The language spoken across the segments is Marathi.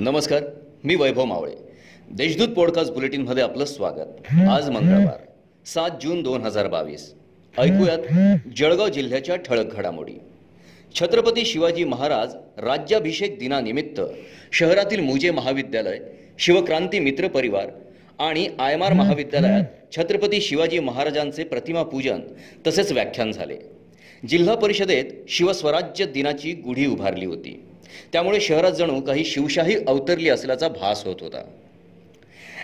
नमस्कार मी वैभव मावळे. देशदूत पॉडकास्ट बुलेटिनमध्ये आपलं स्वागत. आज मंगळवार सात जून दोन हजार बावीस. ऐकूयात जळगाव जिल्ह्याच्या ठळक घडामोडी. छत्रपती शिवाजी महाराज राज्याभिषेक दिनानिमित्त शहरातील मुजे महाविद्यालय शिवक्रांती मित्र परिवार आणि आयमार महाविद्यालयात छत्रपती शिवाजी महाराजांचे प्रतिमा पूजन तसेच व्याख्यान झाले. जिल्हा परिषदेत शिवस्वराज्य दिनाची गुढी उभारली होती. त्यामुळे शहरात जणू काही शिवशाही अवतरली असल्याचा भास होत होता.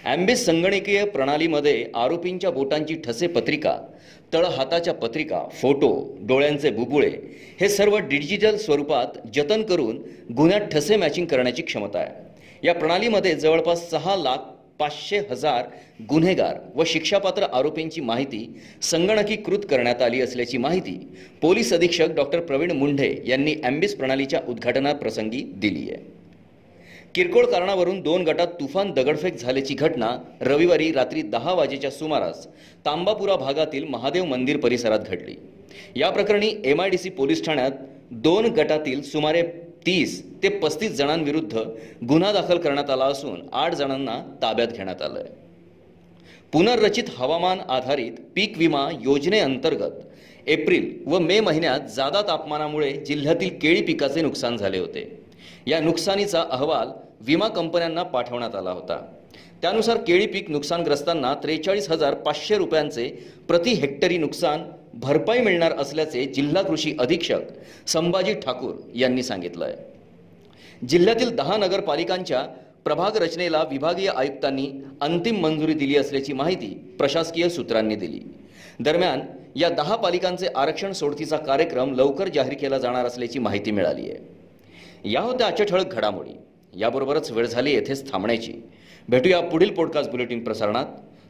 ॲम्बेस संगणकीय प्रणालीमध्ये आरोपींच्या बोटांची ठसे पत्रिका तळहाताच्या पत्रिका फोटो डोळ्यांचे बुबुळे हे सर्व डिजिटल स्वरूपात जतन करून गुन्ह्यात ठसे मॅचिंग करण्याची क्षमता आहे. या प्रणालीमध्ये जवळपास सहा लाख पाचशे हजार गुन्हेगार व शिक्षापात्र आरोपींची माहिती संगणकीकृत करण्यात आली असल्याची माहिती पोलीस अधीक्षक डॉक्टर प्रवीण मुंढे यांनी ॲम्बिस प्रणालीच्या उद्घाटनाप्रसंगी दिली आहे. किरकोळ कारणावरून दोन गटात तुफान दगडफेक झाल्याची घटना रविवारी रात्री दहा वाजेच्या सुमारास तांबापुरा भागातील महादेव मंदिर परिसरात घडली. या प्रकरणी M I D C police ठाण्यात दोन गटातील सुमारे तीस ते पस्तीस जणांविरुद्ध गुन्हा दाखल करण्यात आला असून आठ जणांना ताब्यात घेण्यात आलं आहे पुनर्रचित हवामान आधारित पीक विमा योजनेअंतर्गत एप्रिल व मे महिन्यात जादा तापमानामुळे जिल्ह्यातील केळी पिकाचे नुकसान झाले होते. या नुकसानीचा अहवाल विमा कंपन्यांना पाठवण्यात आला होता. त्यानुसार केळी पीक नुकसानग्रस्तांना त्रेचाळीस हजार पाचशे रुपयांचे प्रति हेक्टरी नुकसान भरपाई मिळणार असल्याचे जिल्हा कृषी अधीक्षक संभाजी ठाकूर यांनी सांगितलं आहे जिल्ह्यातील दहा नगरपालिकांच्या प्रभाग रचनेला विभागीय आयुक्तांनी अंतिम मंजुरी दिली असल्याची माहिती प्रशासकीय सूत्रांनी दिली. दरम्यान या दहा पालिकांचे आरक्षण सोडतीचा कार्यक्रम लवकर जाहीर केला जाणार असल्याची माहिती मिळाली आहे या होत्या आजच्या ठळक घडामोडी. याबरोबरच वेळ झाली येथेच थांबण्याची. भेटूया पुढील पॉडकास्ट बुलेटिन प्रसारणात.